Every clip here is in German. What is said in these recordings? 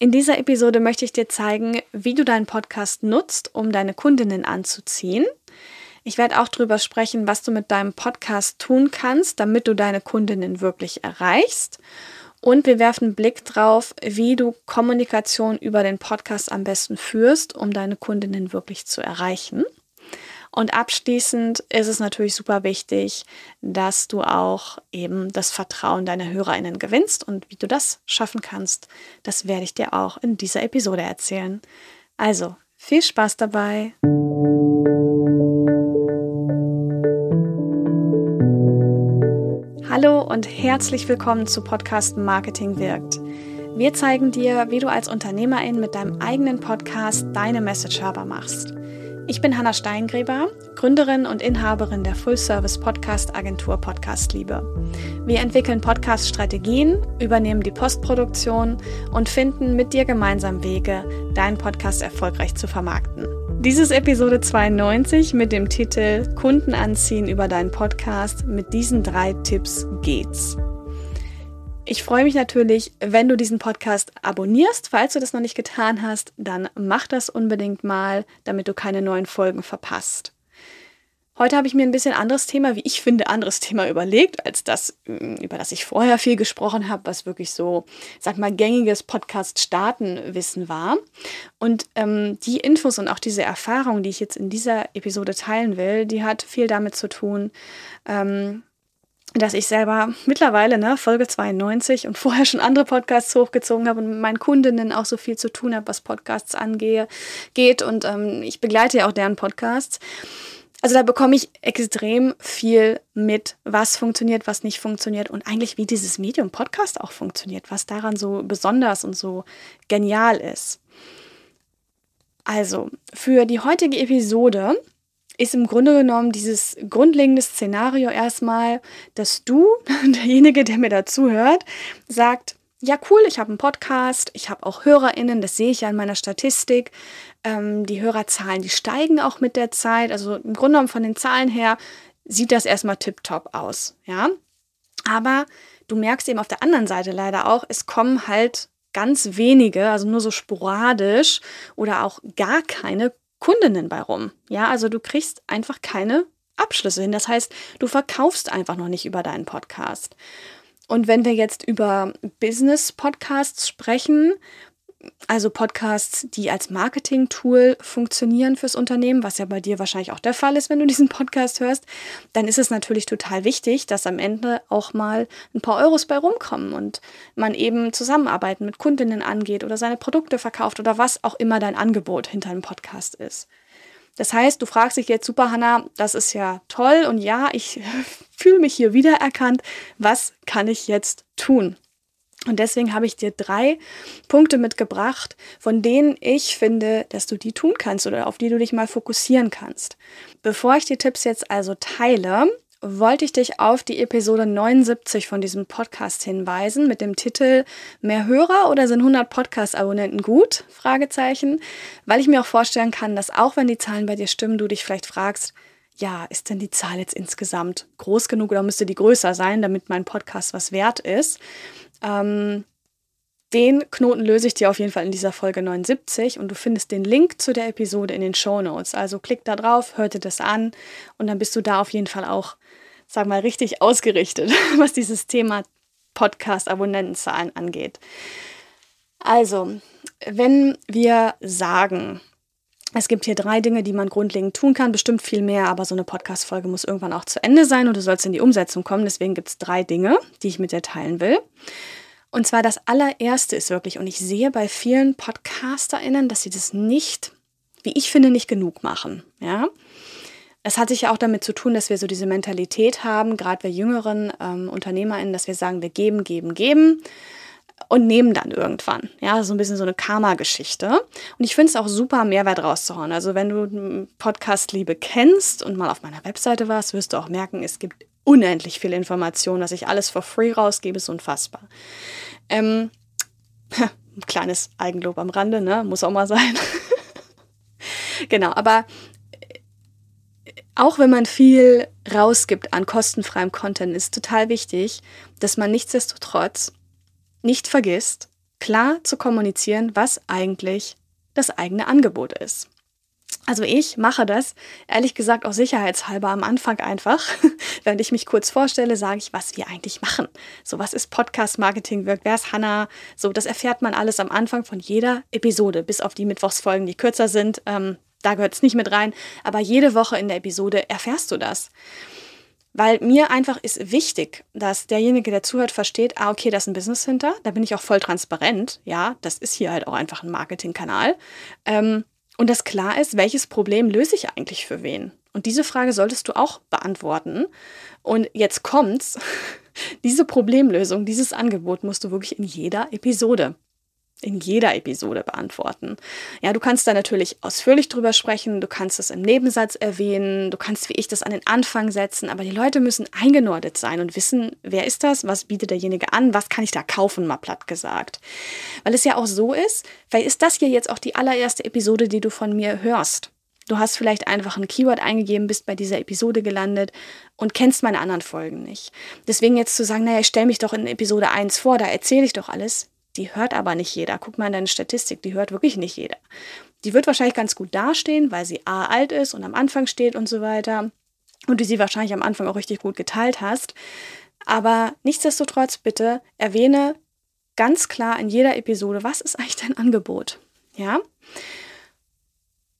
In dieser Episode möchte ich dir zeigen, wie du deinen Podcast nutzt, um deine Kundinnen anzuziehen. Ich werde auch darüber sprechen, was du mit deinem Podcast tun kannst, damit du deine Kundinnen wirklich erreichst. Und wir werfen einen Blick drauf, wie du Kommunikation über den Podcast am besten führst, um deine Kundinnen wirklich zu erreichen. Und abschließend ist es natürlich super wichtig, dass du auch eben das Vertrauen deiner HörerInnen gewinnst. Und wie du das schaffen kannst, das werde ich dir auch in dieser Episode erzählen. Also, viel Spaß dabei! Hallo und herzlich willkommen zu Podcast Marketing wirkt. Wir zeigen dir, wie du als Unternehmerin mit deinem eigenen Podcast deine Message hörbar machst. Ich bin Hanna Steingräber, Gründerin und Inhaberin der Full-Service-Podcast-Agentur Podcast Liebe. Wir entwickeln Podcast-Strategien, übernehmen die Postproduktion und finden mit dir gemeinsam Wege, deinen Podcast erfolgreich zu vermarkten. Dies ist Episode 92 mit dem Titel Kunden anziehen über deinen Podcast. Mit diesen drei Tipps geht's. Ich freue mich natürlich, wenn du diesen Podcast abonnierst. Falls du das noch nicht getan hast, dann mach das unbedingt mal, damit du keine neuen Folgen verpasst. Heute habe ich mir ein bisschen anderes Thema, wie ich finde, anderes Thema überlegt, als das, mm, über das ich vorher viel gesprochen habe, was wirklich so, sag mal, gängiges Podcast-Starten-Wissen war. Und ähm, die Infos und auch diese Erfahrung, die ich jetzt in dieser Episode teilen will, die hat viel damit zu tun, ähm, dass ich selber mittlerweile, ne, Folge 92 und vorher schon andere Podcasts hochgezogen habe und mit meinen Kundinnen auch so viel zu tun habe, was Podcasts angehe, geht und ähm, ich begleite ja auch deren Podcasts. Also da bekomme ich extrem viel mit, was funktioniert, was nicht funktioniert und eigentlich wie dieses Medium Podcast auch funktioniert, was daran so besonders und so genial ist. Also, für die heutige Episode ist im Grunde genommen dieses grundlegende Szenario erstmal, dass du, derjenige, der mir dazuhört, sagt, ja cool, ich habe einen Podcast, ich habe auch HörerInnen, das sehe ich ja in meiner Statistik. Ähm, die Hörerzahlen, die steigen auch mit der Zeit. Also im Grunde genommen von den Zahlen her sieht das erstmal tipptopp aus, ja. Aber du merkst eben auf der anderen Seite leider auch, es kommen halt ganz wenige, also nur so sporadisch oder auch gar keine Kundinnen bei rum. Ja, also du kriegst einfach keine Abschlüsse hin. Das heißt, du verkaufst einfach noch nicht über deinen Podcast. Und wenn wir jetzt über Business-Podcasts sprechen, also Podcasts, die als Marketing-Tool funktionieren fürs Unternehmen, was ja bei dir wahrscheinlich auch der Fall ist, wenn du diesen Podcast hörst, dann ist es natürlich total wichtig, dass am Ende auch mal ein paar Euros bei rumkommen und man eben Zusammenarbeiten mit Kundinnen angeht oder seine Produkte verkauft oder was auch immer dein Angebot hinter einem Podcast ist. Das heißt, du fragst dich jetzt, super Hanna, das ist ja toll und ja, ich fühle mich hier wiedererkannt. Was kann ich jetzt tun? Und deswegen habe ich dir drei Punkte mitgebracht, von denen ich finde, dass du die tun kannst oder auf die du dich mal fokussieren kannst. Bevor ich die Tipps jetzt also teile, wollte ich dich auf die Episode 79 von diesem Podcast hinweisen mit dem Titel Mehr Hörer oder sind 100 Podcast-Abonnenten gut? Fragezeichen, weil ich mir auch vorstellen kann, dass auch wenn die Zahlen bei dir stimmen, du dich vielleicht fragst, ja, ist denn die Zahl jetzt insgesamt groß genug oder müsste die größer sein, damit mein Podcast was wert ist? Ähm, den Knoten löse ich dir auf jeden Fall in dieser Folge 79 und du findest den Link zu der Episode in den Show Notes. Also klick da drauf, hör dir das an und dann bist du da auf jeden Fall auch, sag mal, richtig ausgerichtet, was dieses Thema Podcast-Abonnentenzahlen angeht. Also, wenn wir sagen, es gibt hier drei Dinge, die man grundlegend tun kann, bestimmt viel mehr, aber so eine Podcast-Folge muss irgendwann auch zu Ende sein und du sollst in die Umsetzung kommen. Deswegen gibt es drei Dinge, die ich mit dir teilen will. Und zwar das allererste ist wirklich, und ich sehe bei vielen PodcasterInnen, dass sie das nicht, wie ich finde, nicht genug machen. Ja. Es hat sich ja auch damit zu tun, dass wir so diese Mentalität haben, gerade wir jüngeren ähm, UnternehmerInnen, dass wir sagen, wir geben, geben, geben und nehmen dann irgendwann. Ja, so ein bisschen so eine Karma-Geschichte. Und ich finde es auch super, Mehrwert rauszuhauen. Also wenn du Podcast-Liebe kennst und mal auf meiner Webseite warst, wirst du auch merken, es gibt unendlich viel Information, dass ich alles for free rausgebe, ist unfassbar. Ähm, ein kleines Eigenlob am Rande, ne? Muss auch mal sein. genau, aber auch wenn man viel rausgibt an kostenfreiem Content, ist total wichtig, dass man nichtsdestotrotz nicht vergisst, klar zu kommunizieren, was eigentlich das eigene Angebot ist. Also ich mache das, ehrlich gesagt, auch sicherheitshalber am Anfang einfach. Wenn ich mich kurz vorstelle, sage ich, was wir eigentlich machen. So, was ist Podcast-Marketing? Wer ist Hannah? So, das erfährt man alles am Anfang von jeder Episode, bis auf die Mittwochsfolgen, die kürzer sind. Ähm, da gehört es nicht mit rein. Aber jede Woche in der Episode erfährst du das. Weil mir einfach ist wichtig, dass derjenige, der zuhört, versteht, ah, okay, da ist ein Business hinter. Da bin ich auch voll transparent. Ja, das ist hier halt auch einfach ein Marketingkanal. Ähm, und dass klar ist, welches Problem löse ich eigentlich für wen? Und diese Frage solltest du auch beantworten. Und jetzt kommt's. Diese Problemlösung, dieses Angebot musst du wirklich in jeder Episode in jeder Episode beantworten. Ja, du kannst da natürlich ausführlich drüber sprechen, du kannst es im Nebensatz erwähnen, du kannst wie ich das an den Anfang setzen, aber die Leute müssen eingenordet sein und wissen, wer ist das, was bietet derjenige an, was kann ich da kaufen, mal platt gesagt. Weil es ja auch so ist, weil ist das hier jetzt auch die allererste Episode, die du von mir hörst. Du hast vielleicht einfach ein Keyword eingegeben, bist bei dieser Episode gelandet und kennst meine anderen Folgen nicht. Deswegen jetzt zu sagen, naja, ich stelle mich doch in Episode 1 vor, da erzähle ich doch alles, die hört aber nicht jeder. Guck mal in deine Statistik, die hört wirklich nicht jeder. Die wird wahrscheinlich ganz gut dastehen, weil sie A alt ist und am Anfang steht und so weiter. Und du sie wahrscheinlich am Anfang auch richtig gut geteilt hast. Aber nichtsdestotrotz bitte erwähne ganz klar in jeder Episode, was ist eigentlich dein Angebot? Ja?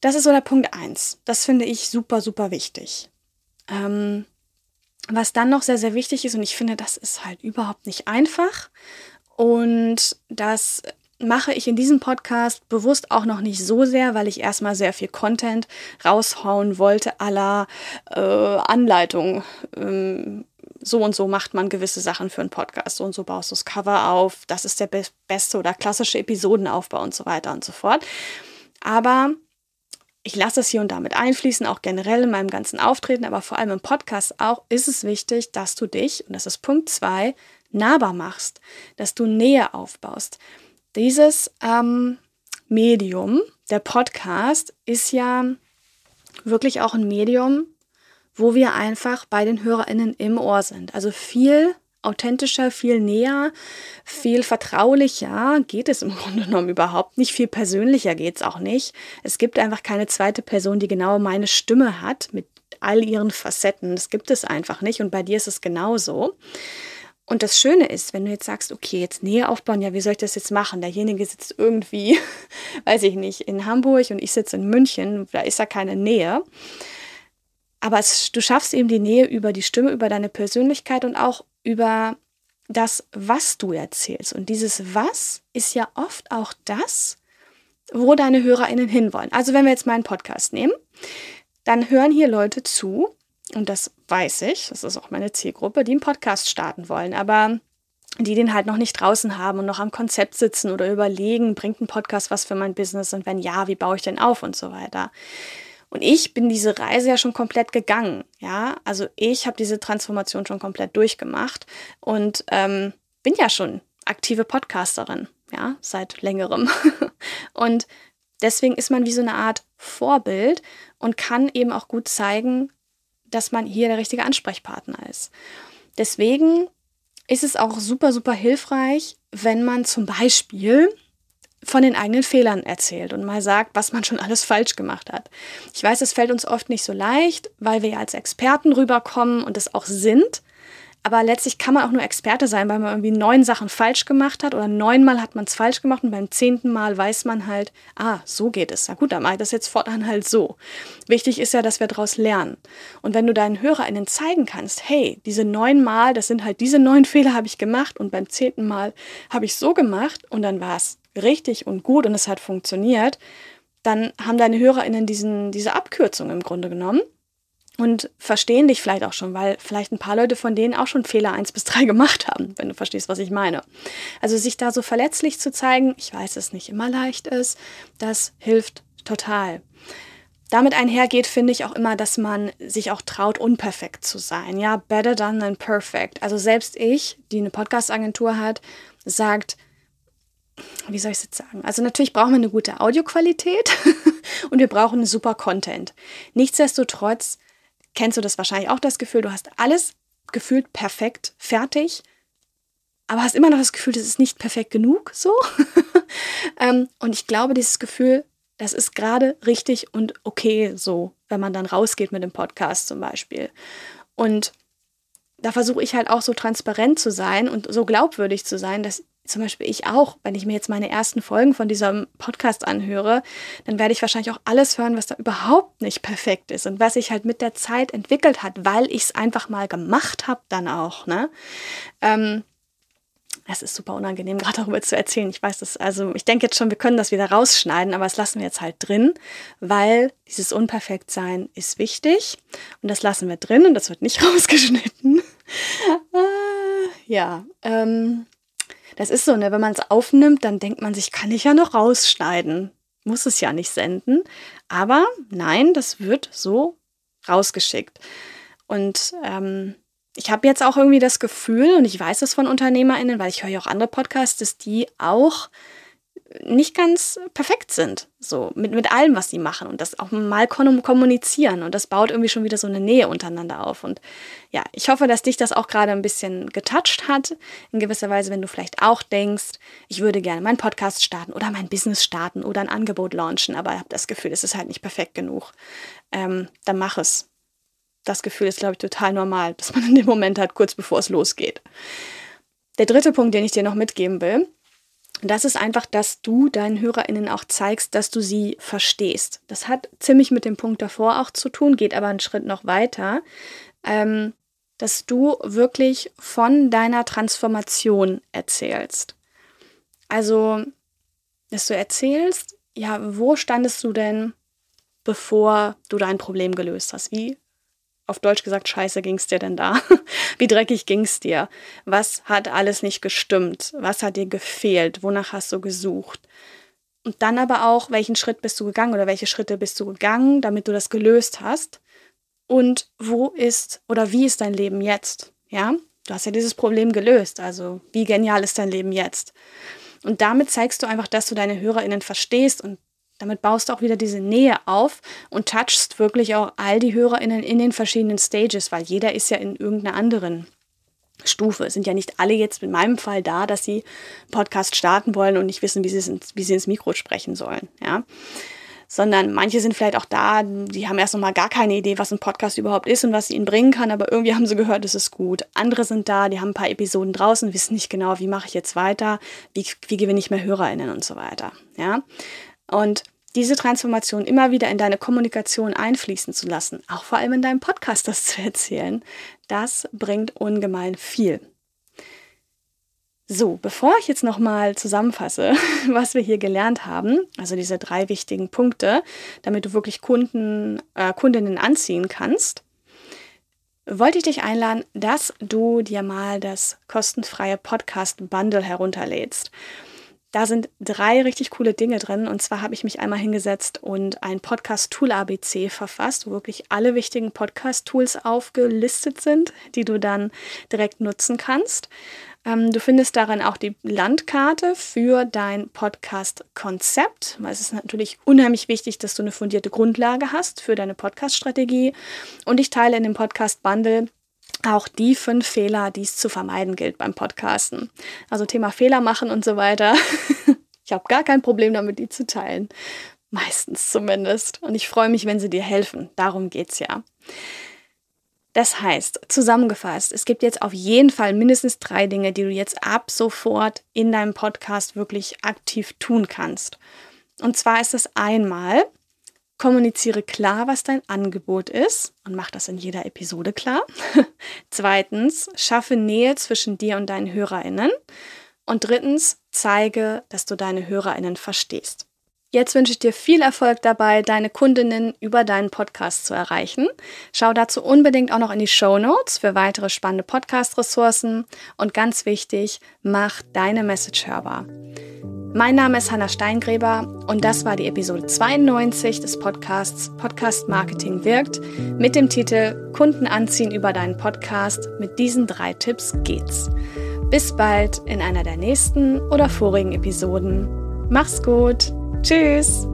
Das ist so der Punkt 1. Das finde ich super, super wichtig. Ähm, was dann noch sehr, sehr wichtig ist, und ich finde, das ist halt überhaupt nicht einfach, und das mache ich in diesem Podcast bewusst auch noch nicht so sehr, weil ich erstmal sehr viel Content raushauen wollte, aller äh, Anleitung. Ähm, so und so macht man gewisse Sachen für einen Podcast, so und so baust du das Cover auf, das ist der be beste oder klassische Episodenaufbau und so weiter und so fort. Aber ich lasse es hier und da mit einfließen, auch generell in meinem ganzen Auftreten, aber vor allem im Podcast auch, ist es wichtig, dass du dich, und das ist Punkt zwei nahbar machst, dass du Nähe aufbaust. Dieses ähm, Medium, der Podcast, ist ja wirklich auch ein Medium, wo wir einfach bei den HörerInnen im Ohr sind. Also viel authentischer, viel näher, viel vertraulicher geht es im Grunde genommen überhaupt nicht. Viel persönlicher geht es auch nicht. Es gibt einfach keine zweite Person, die genau meine Stimme hat mit all ihren Facetten. Das gibt es einfach nicht. Und bei dir ist es genauso. Und das Schöne ist, wenn du jetzt sagst, okay, jetzt Nähe aufbauen, ja, wie soll ich das jetzt machen? Derjenige sitzt irgendwie, weiß ich nicht, in Hamburg und ich sitze in München, da ist ja keine Nähe. Aber es, du schaffst eben die Nähe über die Stimme, über deine Persönlichkeit und auch über das, was du erzählst. Und dieses Was ist ja oft auch das, wo deine HörerInnen hinwollen. Also wenn wir jetzt meinen Podcast nehmen, dann hören hier Leute zu, und das weiß ich, das ist auch meine Zielgruppe, die einen Podcast starten wollen, aber die den halt noch nicht draußen haben und noch am Konzept sitzen oder überlegen, bringt ein Podcast was für mein Business und wenn ja, wie baue ich den auf und so weiter. Und ich bin diese Reise ja schon komplett gegangen, ja. Also ich habe diese Transformation schon komplett durchgemacht und ähm, bin ja schon aktive Podcasterin, ja, seit längerem. und deswegen ist man wie so eine Art Vorbild und kann eben auch gut zeigen, dass man hier der richtige Ansprechpartner ist. Deswegen ist es auch super, super hilfreich, wenn man zum Beispiel von den eigenen Fehlern erzählt und mal sagt, was man schon alles falsch gemacht hat. Ich weiß, es fällt uns oft nicht so leicht, weil wir ja als Experten rüberkommen und es auch sind. Aber letztlich kann man auch nur Experte sein, weil man irgendwie neun Sachen falsch gemacht hat oder neunmal hat man es falsch gemacht und beim zehnten Mal weiß man halt, ah, so geht es. Na gut, dann mache ich das jetzt fortan halt so. Wichtig ist ja, dass wir daraus lernen. Und wenn du deinen HörerInnen zeigen kannst, hey, diese neunmal, das sind halt diese neun Fehler habe ich gemacht und beim zehnten Mal habe ich so gemacht und dann war es richtig und gut und es hat funktioniert, dann haben deine HörerInnen diesen, diese Abkürzung im Grunde genommen und verstehen dich vielleicht auch schon, weil vielleicht ein paar Leute von denen auch schon Fehler 1 bis 3 gemacht haben, wenn du verstehst, was ich meine. Also sich da so verletzlich zu zeigen, ich weiß, es nicht immer leicht ist, das hilft total. Damit einhergeht, finde ich auch immer, dass man sich auch traut, unperfekt zu sein. Ja, better done than perfect. Also selbst ich, die eine Podcast-Agentur hat, sagt, wie soll ich es jetzt sagen? Also natürlich brauchen wir eine gute Audioqualität und wir brauchen super Content. Nichtsdestotrotz kennst du das wahrscheinlich auch, das Gefühl, du hast alles gefühlt perfekt, fertig, aber hast immer noch das Gefühl, das ist nicht perfekt genug so. ähm, und ich glaube, dieses Gefühl, das ist gerade richtig und okay so, wenn man dann rausgeht mit dem Podcast zum Beispiel. Und da versuche ich halt auch so transparent zu sein und so glaubwürdig zu sein, dass zum Beispiel ich auch, wenn ich mir jetzt meine ersten Folgen von diesem Podcast anhöre, dann werde ich wahrscheinlich auch alles hören, was da überhaupt nicht perfekt ist und was sich halt mit der Zeit entwickelt hat, weil ich es einfach mal gemacht habe dann auch. Ne? Ähm, es ist super unangenehm, gerade darüber zu erzählen. Ich weiß das, also ich denke jetzt schon, wir können das wieder rausschneiden, aber das lassen wir jetzt halt drin, weil dieses Unperfektsein ist wichtig und das lassen wir drin und das wird nicht rausgeschnitten. ah, ja, ähm, das ist so, ne? wenn man es aufnimmt, dann denkt man sich, kann ich ja noch rausschneiden. Muss es ja nicht senden. Aber nein, das wird so rausgeschickt. Und ähm, ich habe jetzt auch irgendwie das Gefühl, und ich weiß es von UnternehmerInnen, weil ich höre ja auch andere Podcasts, dass die auch nicht ganz perfekt sind, so mit, mit allem, was sie machen und das auch mal kommunizieren und das baut irgendwie schon wieder so eine Nähe untereinander auf und ja, ich hoffe, dass dich das auch gerade ein bisschen getoucht hat, in gewisser Weise, wenn du vielleicht auch denkst, ich würde gerne meinen Podcast starten oder mein Business starten oder ein Angebot launchen, aber habe das Gefühl, es ist halt nicht perfekt genug, ähm, dann mach es. Das Gefühl ist, glaube ich, total normal, dass man in dem Moment hat, kurz bevor es losgeht. Der dritte Punkt, den ich dir noch mitgeben will, das ist einfach, dass du deinen HörerInnen auch zeigst, dass du sie verstehst. Das hat ziemlich mit dem Punkt davor auch zu tun, geht aber einen Schritt noch weiter. Ähm, dass du wirklich von deiner Transformation erzählst. Also, dass du erzählst, ja, wo standest du denn, bevor du dein Problem gelöst hast? Wie auf Deutsch gesagt, scheiße ging es dir denn da? Wie dreckig ging es dir? Was hat alles nicht gestimmt? Was hat dir gefehlt? Wonach hast du gesucht? Und dann aber auch, welchen Schritt bist du gegangen oder welche Schritte bist du gegangen, damit du das gelöst hast? Und wo ist oder wie ist dein Leben jetzt? Ja, du hast ja dieses Problem gelöst. Also, wie genial ist dein Leben jetzt? Und damit zeigst du einfach, dass du deine HörerInnen verstehst und damit baust du auch wieder diese Nähe auf und touchst wirklich auch all die HörerInnen in den verschiedenen Stages, weil jeder ist ja in irgendeiner anderen Stufe. Es sind ja nicht alle jetzt in meinem Fall da, dass sie Podcast starten wollen und nicht wissen, wie sie, ins, wie sie ins Mikro sprechen sollen. Ja? Sondern manche sind vielleicht auch da, die haben erst noch mal gar keine Idee, was ein Podcast überhaupt ist und was sie ihnen bringen kann, aber irgendwie haben sie gehört, es ist gut. Andere sind da, die haben ein paar Episoden draußen, wissen nicht genau, wie mache ich jetzt weiter, wie, wie gewinne ich mehr HörerInnen und so weiter. Ja? Und diese Transformation immer wieder in deine Kommunikation einfließen zu lassen, auch vor allem in deinem Podcast das zu erzählen, das bringt ungemein viel. So, bevor ich jetzt nochmal zusammenfasse, was wir hier gelernt haben, also diese drei wichtigen Punkte, damit du wirklich Kunden, äh, Kundinnen anziehen kannst, wollte ich dich einladen, dass du dir mal das kostenfreie Podcast Bundle herunterlädst. Da sind drei richtig coole Dinge drin. Und zwar habe ich mich einmal hingesetzt und ein Podcast-Tool ABC verfasst, wo wirklich alle wichtigen Podcast-Tools aufgelistet sind, die du dann direkt nutzen kannst. Ähm, du findest darin auch die Landkarte für dein Podcast-Konzept, weil es ist natürlich unheimlich wichtig, dass du eine fundierte Grundlage hast für deine Podcast-Strategie. Und ich teile in dem Podcast-Bundle auch die fünf Fehler, die es zu vermeiden gilt beim Podcasten. Also Thema Fehler machen und so weiter. ich habe gar kein Problem damit, die zu teilen. Meistens zumindest. Und ich freue mich, wenn sie dir helfen. Darum geht es ja. Das heißt, zusammengefasst, es gibt jetzt auf jeden Fall mindestens drei Dinge, die du jetzt ab sofort in deinem Podcast wirklich aktiv tun kannst. Und zwar ist es einmal, Kommuniziere klar, was dein Angebot ist und mach das in jeder Episode klar. Zweitens, schaffe Nähe zwischen dir und deinen HörerInnen. Und drittens, zeige, dass du deine HörerInnen verstehst. Jetzt wünsche ich dir viel Erfolg dabei, deine Kundinnen über deinen Podcast zu erreichen. Schau dazu unbedingt auch noch in die Show Notes für weitere spannende Podcast-Ressourcen. Und ganz wichtig, mach deine Message hörbar. Mein Name ist Hanna Steingräber und das war die Episode 92 des Podcasts Podcast Marketing wirkt mit dem Titel Kunden anziehen über deinen Podcast. Mit diesen drei Tipps geht's. Bis bald in einer der nächsten oder vorigen Episoden. Mach's gut. Tschüss.